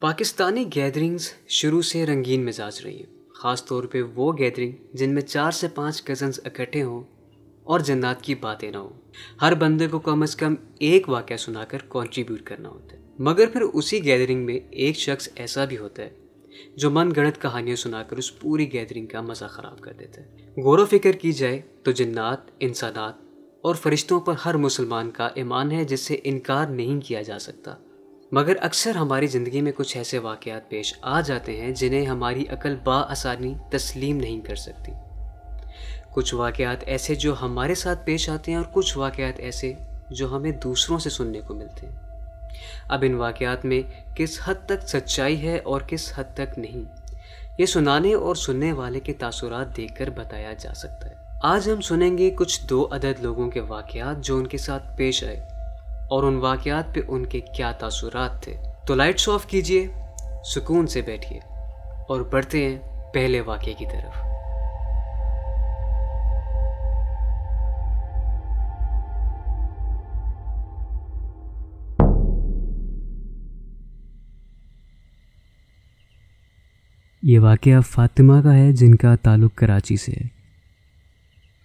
Pakistani gatherings شروع سے رنگین مزاج رہی ہیں۔ خاص طور پہ وہ گیدرنگ جن میں چار سے پانچ کزنز اکٹھے ہوں اور جنات کی باتیں نہ ہوں۔ ہر بندے کو کم از کم ایک واقعہ سنا کر کنٹریبیوٹ کرنا ہوتا ہے۔ مگر پھر اسی گیدرنگ میں ایک شخص ایسا بھی ہوتا ہے جو من گڑت کہانیاں سنا کر اس پوری گیدرنگ کا مزہ خراب کر دیتا ہے۔ غور و فکر کی جائے تو جنات، انسانات اور فرشتوں پر ہر مسلمان کا ایمان ہے جس سے انکار نہیں کیا جا سکتا۔ مگر اکثر ہماری زندگی میں کچھ ایسے واقعات پیش آ جاتے ہیں جنہیں ہماری عقل با آسانی تسلیم نہیں کر سکتی۔ کچھ واقعات ایسے جو ہمارے ساتھ پیش آتے ہیں اور کچھ واقعات ایسے جو ہمیں دوسروں سے سننے کو ملتے ہیں۔ اب ان واقعات میں کس حد تک سچائی ہے اور کس حد تک نہیں، یہ سنانے اور سننے والے کے تاثرات دیکھ کر بتایا جا سکتا ہے۔ آج ہم سنیں گے کچھ دو عدد لوگوں کے واقعات جو ان کے ساتھ پیش آئے۔ اور ان واقعات پہ ان کے کیا تاثرات تھے۔ تو لائٹس آف کیجیے، سکون سے بیٹھیے اور بڑھتے ہیں پہلے واقعے کی طرف۔ یہ واقعہ فاطمہ کا ہے، جن کا تعلق کراچی سے ہے۔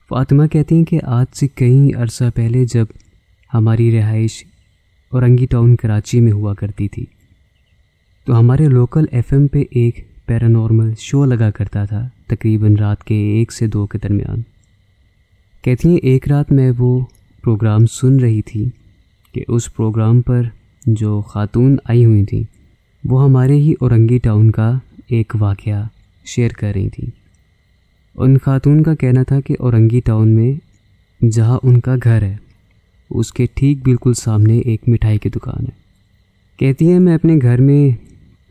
فاطمہ کہتی ہیں کہ آج سے کئی عرصہ پہلے جب ہماری رہائش اورنگی ٹاؤن کراچی میں ہوا کرتی تھی۔ تو ہمارے لوکل ایف ایم پہ ایک پیرانارمل شو لگا کرتا تھا تقریباً رات کے ایک سے دو کے درمیان۔ کہتی ہیں، ایک رات میں وہ پروگرام سن رہی تھی کہ اس پروگرام پر جو خاتون آئی ہوئی تھیں، وہ ہمارے ہی اورنگی ٹاؤن کا ایک واقعہ شیئر کر رہی تھیں۔ ان خاتون کا کہنا تھا کہ اورنگی ٹاؤن میں جہاں ان کا گھر ہے۔ اس کے ٹھیک بالکل سامنے ایک مٹھائی کی دکان ہے۔ کہتی ہے میں اپنے گھر میں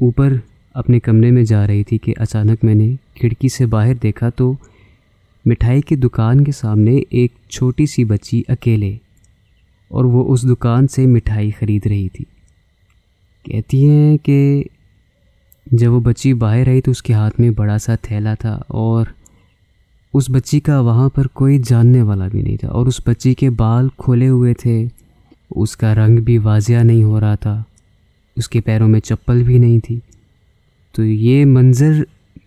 اوپر اپنے کمرے میں جا رہی تھی کہ اچانک میں نے کھڑکی سے باہر دیکھا تو مٹھائی کی دکان کے سامنے ایک چھوٹی سی بچی اکیلے اور وہ اس دکان سے مٹھائی خرید رہی تھی۔ کہتی ہیں کہ جب وہ بچی باہر آئی تو اس کے ہاتھ میں بڑا سا تھیلا تھا اور اس بچی کا وہاں پر کوئی جاننے والا بھی نہیں تھا اور اس بچی کے بال کھولے ہوئے تھے۔ اس کا رنگ بھی واضح نہیں ہو رہا تھا۔ اس کے پیروں میں چپل بھی نہیں تھی۔ تو یہ منظر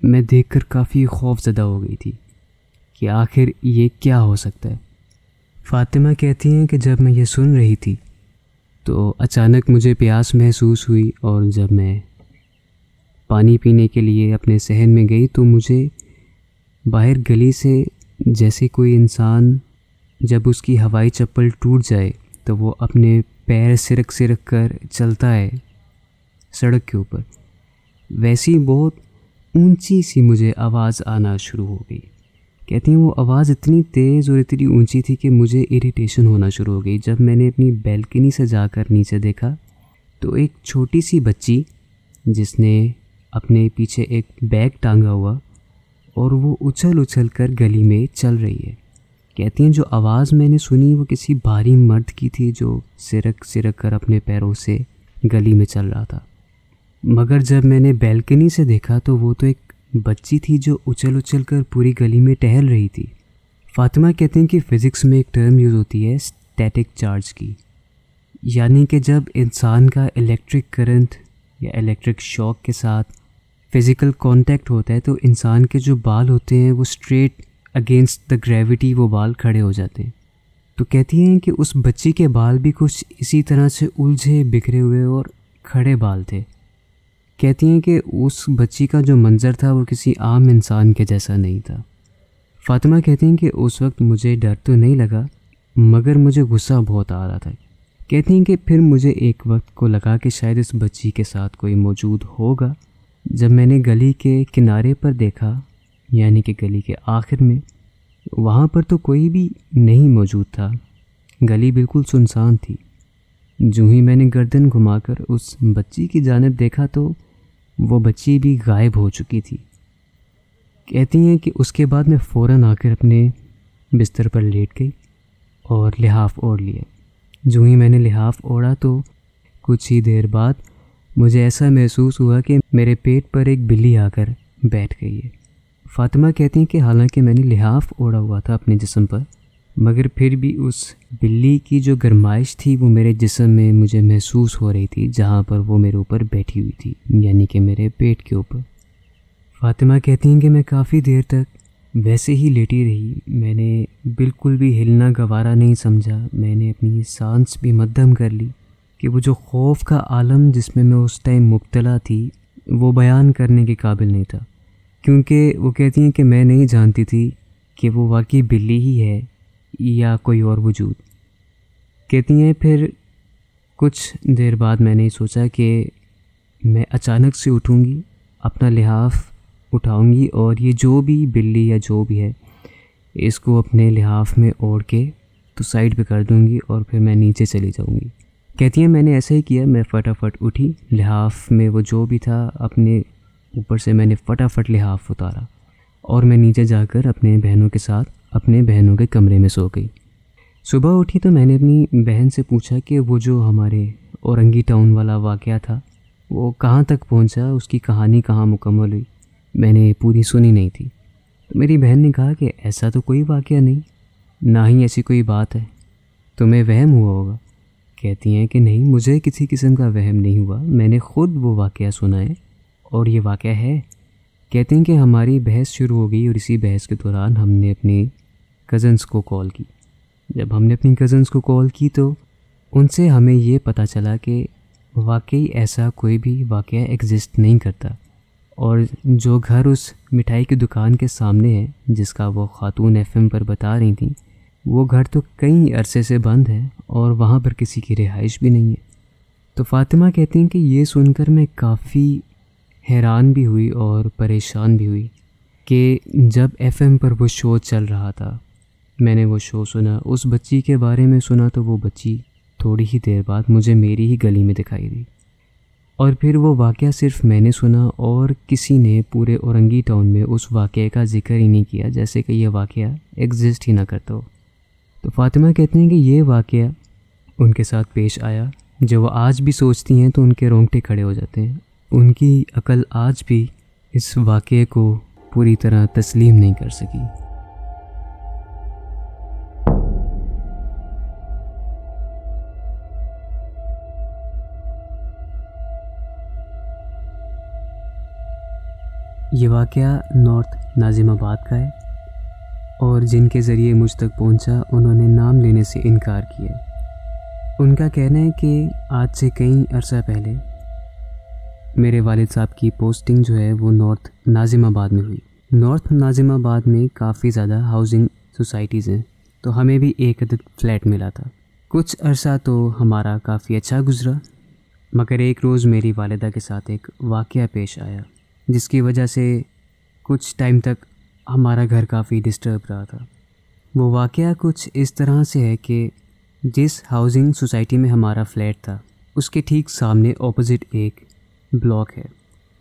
میں دیکھ کر کافی خوف زدہ ہو گئی تھی کہ آخر یہ کیا ہو سکتا ہے۔ فاطمہ کہتی ہیں کہ جب میں یہ سن رہی تھی تو اچانک مجھے پیاس محسوس ہوئی اور جب میں پانی پینے کے لیے اپنے صحن میں گئی تو مجھے باہر گلی سے جیسے کوئی انسان جب اس کی ہوائی چپل ٹوٹ جائے تو وہ اپنے پیر سرک سرک کر چلتا ہے سڑک کے اوپر۔ ویسی بہت اونچی سی مجھے آواز آنا شروع ہو گئی۔ کہتی ہیں وہ آواز اتنی تیز اور اتنی اونچی تھی کہ مجھے اریٹیشن ہونا شروع ہو گئی۔ جب میں نے اپنی بیلکنی سے جا کر نیچے دیکھا تو ایک چھوٹی سی بچی جس نے اپنے پیچھے ایک بیگ ٹانگا ہوا اور وہ اچھل اچھل کر گلی میں چل رہی ہے۔ کہتی ہیں، جو آواز میں نے سنی وہ کسی بھاری مرد کی تھی جو سرک سرک کر اپنے پیروں سے گلی میں چل رہا تھا۔ مگر جب میں نے بیلکنی سے دیکھا تو وہ تو ایک بچی تھی جو اچھل اچھل کر پوری گلی میں ٹہل رہی تھی۔ فاطمہ کہتے ہیں کہ فزکس میں ایک ٹرم یوز ہوتی ہے اسٹیٹک چارج کی۔ یعنی کہ جب انسان کا الیکٹرک کرنٹ یا الیکٹرک شاک کے ساتھ فزیکل کانٹیکٹ ہوتا ہے تو انسان کے جو بال ہوتے ہیں وہ اسٹریٹ اگینسٹ دا گریوٹی وہ بال کھڑے ہو جاتے ہیں۔ تو کہتی ہیں کہ اس بچی کے بال بھی کچھ اسی طرح سے الجھے بکھرے ہوئے اور کھڑے بال تھے۔ کہتی ہیں کہ اس بچی کا جو منظر تھا وہ کسی عام انسان کے جیسا نہیں تھا۔ فاطمہ کہتی ہیں کہ اس وقت مجھے ڈر تو نہیں لگا، مگر مجھے غصہ بہت آ رہا تھا۔ کہتی ہیں کہ پھر مجھے ایک وقت کو لگا کہ شاید اس بچی کے ساتھ کوئی موجود ہوگا۔ جب میں نے گلی کے کنارے پر دیکھا یعنی کہ گلی کے آخر میں، وہاں پر تو کوئی بھی نہیں موجود تھا۔ گلی بالکل سنسان تھی۔ جو ہی میں نے گردن گھما کر اس بچی کی جانب دیکھا تو وہ بچی بھی غائب ہو چکی تھی۔ کہتی ہیں کہ اس کے بعد میں فوراً آ کر اپنے بستر پر لیٹ گئی اور لحاف اوڑھ لیا جو ہی میں نے لحاف اوڑھا تو کچھ ہی دیر بعد مجھے ایسا محسوس ہوا کہ میرے پیٹ پر ایک بلی آ کر بیٹھ گئی ہے۔ فاطمہ کہتی ہیں کہ حالانکہ میں نے لحاف اوڑھا ہوا تھا اپنے جسم پر، مگر پھر بھی اس بلی کی جو گرمائش تھی وہ میرے جسم میں مجھے محسوس ہو رہی تھی، جہاں پر وہ میرے اوپر بیٹھی ہوئی تھی یعنی کہ میرے پیٹ کے اوپر۔ فاطمہ کہتی ہیں کہ میں کافی دیر تک ویسے ہی لیٹی رہی۔ میں نے بالکل بھی ہلنا گوارا نہیں سمجھا، میں نے اپنی سانس بھی مدھم کر لی۔ کہ وہ جو خوف کا عالم جس میں میں اس ٹائم مبتلا تھی، وہ بیان کرنے کے قابل نہیں تھا۔ کیونکہ وہ کہتی ہیں کہ میں نہیں جانتی تھی کہ وہ واقعی بلی ہی ہے یا کوئی اور وجود۔ کہتی ہیں پھر کچھ دیر بعد میں نے سوچا کہ میں اچانک سے اٹھوں گی، اپنا لحاف اٹھاؤں گی اور یہ جو بھی بلی یا جو بھی ہے، اس کو اپنے لحاف میں اوڑھ کے تو سائڈ پہ کر دوں گی اور پھر میں نیچے چلی جاؤں گی۔ کہتی ہیں، میں نے ایسا ہی کیا، میں فٹافٹ اٹھی، لحاف میں وہ جو بھی تھا، اپنے اوپر سے میں نے فٹافٹ لحاف اتارا اور میں نیچے جا کر اپنے بہنوں کے ساتھ اپنے بہنوں کے کمرے میں سو گئی۔ صبح اٹھی تو میں نے اپنی بہن سے پوچھا کہ وہ جو ہمارے اورنگی ٹاؤن والا واقعہ تھا، وہ کہاں تک پہنچا، اس کی کہانی کہاں مکمل ہوئی؟ میں نے پوری سنی نہیں تھی۔ تو میری بہن نے کہا کہ ایسا تو کوئی واقعہ نہیں، نہ ہی ایسی کوئی بات ہے، تمہیں وہم ہوا ہوگا۔ کہتی ہیں کہ نہیں، مجھے کسی قسم کا وہم نہیں ہوا۔ میں نے خود وہ واقعہ سنا ہے اور یہ واقعہ ہے۔ کہتے ہیں کہ ہماری بحث شروع ہو گئی اور اسی بحث کے دوران ہم نے اپنی کزنس کو کال کی۔ جب ہم نے اپنی کزنس کو کال کی تو ان سے ہمیں یہ پتہ چلا کہ واقعی ایسا کوئی بھی واقعہ ایگزسٹ نہیں کرتا۔ اور جو گھر اس مٹھائی کی دکان کے سامنے ہے، جس کا وہ خاتون ایف ایم پر بتا رہی تھیں وہ گھر تو کئی عرصے سے بند ہے اور وہاں پر کسی کی رہائش بھی نہیں ہے۔ تو فاطمہ کہتی ہیں کہ یہ سن کر میں کافی حیران بھی ہوئی اور پریشان بھی ہوئی کہ جب ایف ایم پر وہ شو چل رہا تھا، میں نے وہ شو سنا، اس بچی کے بارے میں سنا تو وہ بچی تھوڑی ہی دیر بعد مجھے میری ہی گلی میں دکھائی دی۔ اور پھر وہ واقعہ صرف میں نے سنا اور کسی نے پورے اورنگی ٹاؤن میں اس واقعے کا ذکر ہی نہیں کیا، جیسے کہ یہ واقعہ ایگزسٹ ہی نہ کرتا ہو۔ تو فاطمہ کہتے ہیں کہ یہ واقعہ ان کے ساتھ پیش آیا۔ جو وہ آج بھی سوچتی ہیں تو ان کے رونگٹے کھڑے ہو جاتے ہیں۔ ان کی عقل آج بھی اس واقعے کو پوری طرح تسلیم نہیں کر سکی۔ یہ واقعہ نارتھ ناظم آباد کا ہے۔ اور جن کے ذریعے مجھ تک پہنچا، انہوں نے نام لینے سے انکار کیا۔ ان کا کہنا ہے کہ آج سے کئی عرصہ پہلے میرے والد صاحب کی پوسٹنگ جو ہے، وہ نارتھ ناظم آباد میں ہوئی۔ نارتھ ناظم آباد میں کافی زیادہ ہاؤسنگ سوسائٹیز ہیں، تو ہمیں بھی ایک عدد فلیٹ ملا تھا۔ کچھ عرصہ تو ہمارا کافی اچھا گزرا، مگر ایک روز میری والدہ کے ساتھ ایک واقعہ پیش آیا، جس کی وجہ سے کچھ ٹائم تک ہمارا گھر کافی ڈسٹرب رہا تھا۔ وہ واقعہ کچھ اس طرح سے ہے کہ جس ہاؤسنگ سوسائٹی میں ہمارا فلیٹ تھا، اس کے ٹھیک سامنے اپوزٹ ایک بلاک ہے،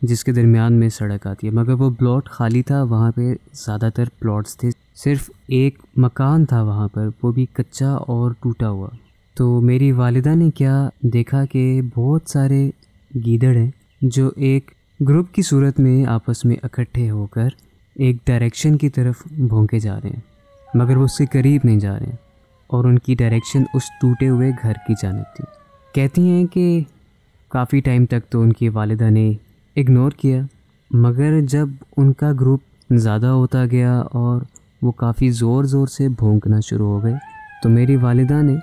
جس کے درمیان میں سڑک آتی ہے۔ مگر وہ بلاٹ خالی تھا، وہاں پہ زیادہ تر پلاٹس تھے۔ صرف ایک مکان تھا وہاں پر، وہ بھی کچا اور ٹوٹا ہوا۔ تو میری والدہ نے کیا دیکھا کہ بہت سارے گیدڑ ہیں جو ایک گروپ کی صورت میں آپس میں اکٹھے ہو کر ایک ڈائریکشن کی طرف بھونکے جا رہے ہیں، مگر وہ اس سے قریب نہیں جا رہے ہیں، اور ان کی ڈائریکشن اس ٹوٹے ہوئے گھر کی جانب تھی۔ کہتی ہیں کہ کافی ٹائم تک تو ان کی والدہ نے اگنور کیا، مگر جب ان کا گروپ زیادہ ہوتا گیا اور وہ کافی زور زور سے بھونکنا شروع ہو گئے، تو میری والدہ نے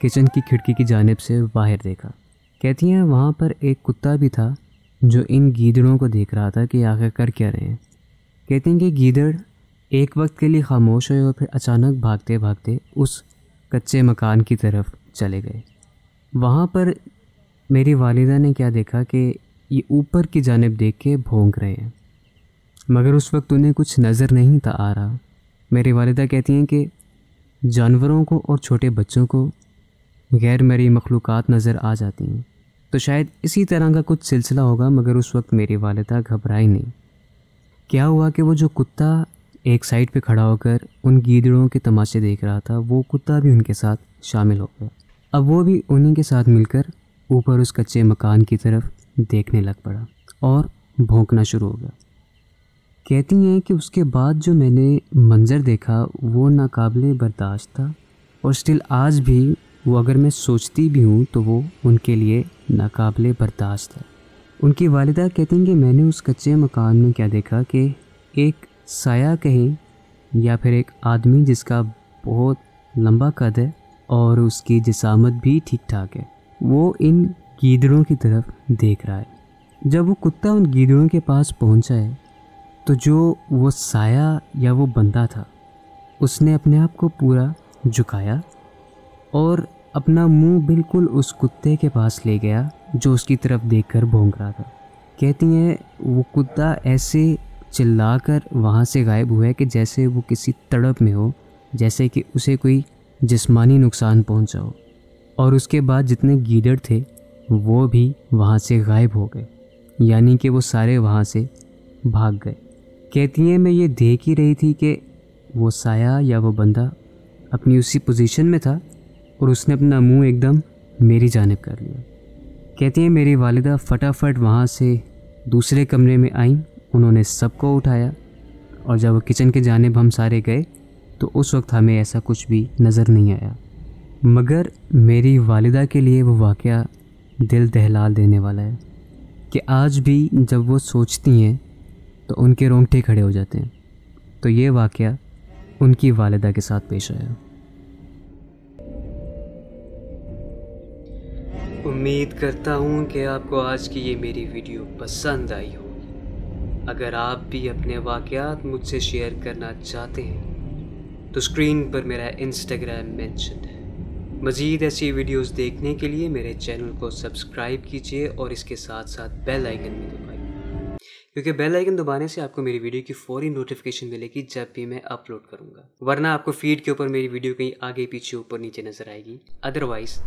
کچن کی کھڑکی کی جانب سے باہر دیکھا۔ کہتی ہیں وہاں پر ایک کتا بھی تھا جو ان گیدڑوں کو دیکھ رہا تھا کہ آخر کر کیا رہے ہیں۔ کہتے ہیں کہ گیدڑ ایک وقت کے لیے خاموش ہوئے اور پھر اچانک بھاگتے بھاگتے اس کچے مکان کی طرف چلے گئے۔ وہاں پر میری والدہ نے کیا دیکھا کہ یہ اوپر کی جانب دیکھ کے بھونک رہے ہیں۔ مگر اس وقت انہیں کچھ نظر نہیں تھا آ رہا۔ میری والدہ کہتی ہیں کہ جانوروں کو اور چھوٹے بچوں کو غیر مری مخلوقات نظر آ جاتی ہیں۔ تو شاید اسی طرح کا کچھ سلسلہ ہوگا، مگر اس وقت میری والدہ گھبرائی نہیں۔ کیا ہوا کہ وہ جو کتا ایک سائڈ پہ کھڑا ہو کر ان گیدڑوں کے تماشے دیکھ رہا تھا، وہ کتا بھی ان کے ساتھ شامل ہو گیا۔ اب وہ بھی انہیں کے ساتھ مل کر اوپر اس کچے مکان کی طرف دیکھنے لگ پڑا اور بھونکنا شروع ہو گیا۔ کہتی ہیں کہ اس کے بعد جو میں نے منظر دیکھا، وہ ناقابل برداشت تھا اور اسٹل آج بھی وہ اگر میں سوچتی بھی ہوں تو وہ ان کے لیے ناقابل برداشت ہے۔ ان کی والدہ کہتی ہیں کہ میں نے اس کچے مکان میں کیا دیکھا کہ ایک سایہ کہیں یا پھر ایک آدمی جس کا بہت لمبا قد ہے اور اس کی جسامت بھی ٹھیک ٹھاک ہے، وہ ان گیدڑوں کی طرف دیکھ رہا ہے۔ جب وہ کتا ان گیدڑوں کے پاس پہنچا ہے تو جو وہ سایہ یا وہ بندہ تھا، اس نے اپنے آپ کو پورا جھکایا اور اپنا منہ بالکل اس کتے کے پاس لے گیا۔ جو اس کی طرف دیکھ کر بھونک رہا تھا۔ کہتی ہیں، وہ کتا ایسے چلا کر وہاں سے غائب ہوا ہے کہ جیسے وہ کسی تڑپ میں ہو، جیسے کہ اسے کوئی جسمانی نقصان پہنچا ہو۔ اور اس کے بعد جتنے گیڈر تھے، وہ بھی وہاں سے غائب ہو گئے یعنی کہ وہ سارے وہاں سے بھاگ گئے۔ کہتی ہیں، میں یہ دیکھ ہی رہی تھی کہ وہ سایہ یا وہ بندہ اپنی اسی پوزیشن میں تھا اور اس نے اپنا منہ ایک دم میری جانب کر لیا۔ کہتی ہیں میری والدہ فٹافٹ وہاں سے دوسرے کمرے میں آئیں، انہوں نے سب کو اٹھایا اور جب وہ کچن کے جانب ہم سارے گئے تو اس وقت ہمیں ایسا کچھ بھی نظر نہیں آیا۔ مگر میری والدہ کے لیے وہ واقعہ دل دہلال دینے والا ہے کہ آج بھی جب وہ سوچتی ہیں تو ان کے رونگٹے کھڑے ہو جاتے ہیں۔ تو یہ واقعہ ان کی والدہ کے ساتھ پیش آیا۔ امید کرتا ہوں کہ آپ کو آج کی یہ میری ویڈیو پسند آئی ہوگی۔ اگر آپ بھی اپنے واقعات مجھ سے شیئر کرنا چاہتے ہیں، تو اسکرین پر میرا انسٹاگرام مینشن ہے۔ مزید ایسی ویڈیوز دیکھنے کے لیے میرے چینل کو سبسکرائب کیجیے اور اس کے ساتھ ساتھ بیل آئیکن بھی دبائیے۔ کیونکہ بیل آئیکن دبانے سے آپ کو میری ویڈیو کی فوری نوٹیفیکیشن ملے گی جب بھی میں اپلوڈ کروں گا۔ ورنہ آپ کو فیڈ کے اوپر میری ویڈیو کہیں آگے پیچھے اوپر نیچے نظر آئے گی۔ ادروائز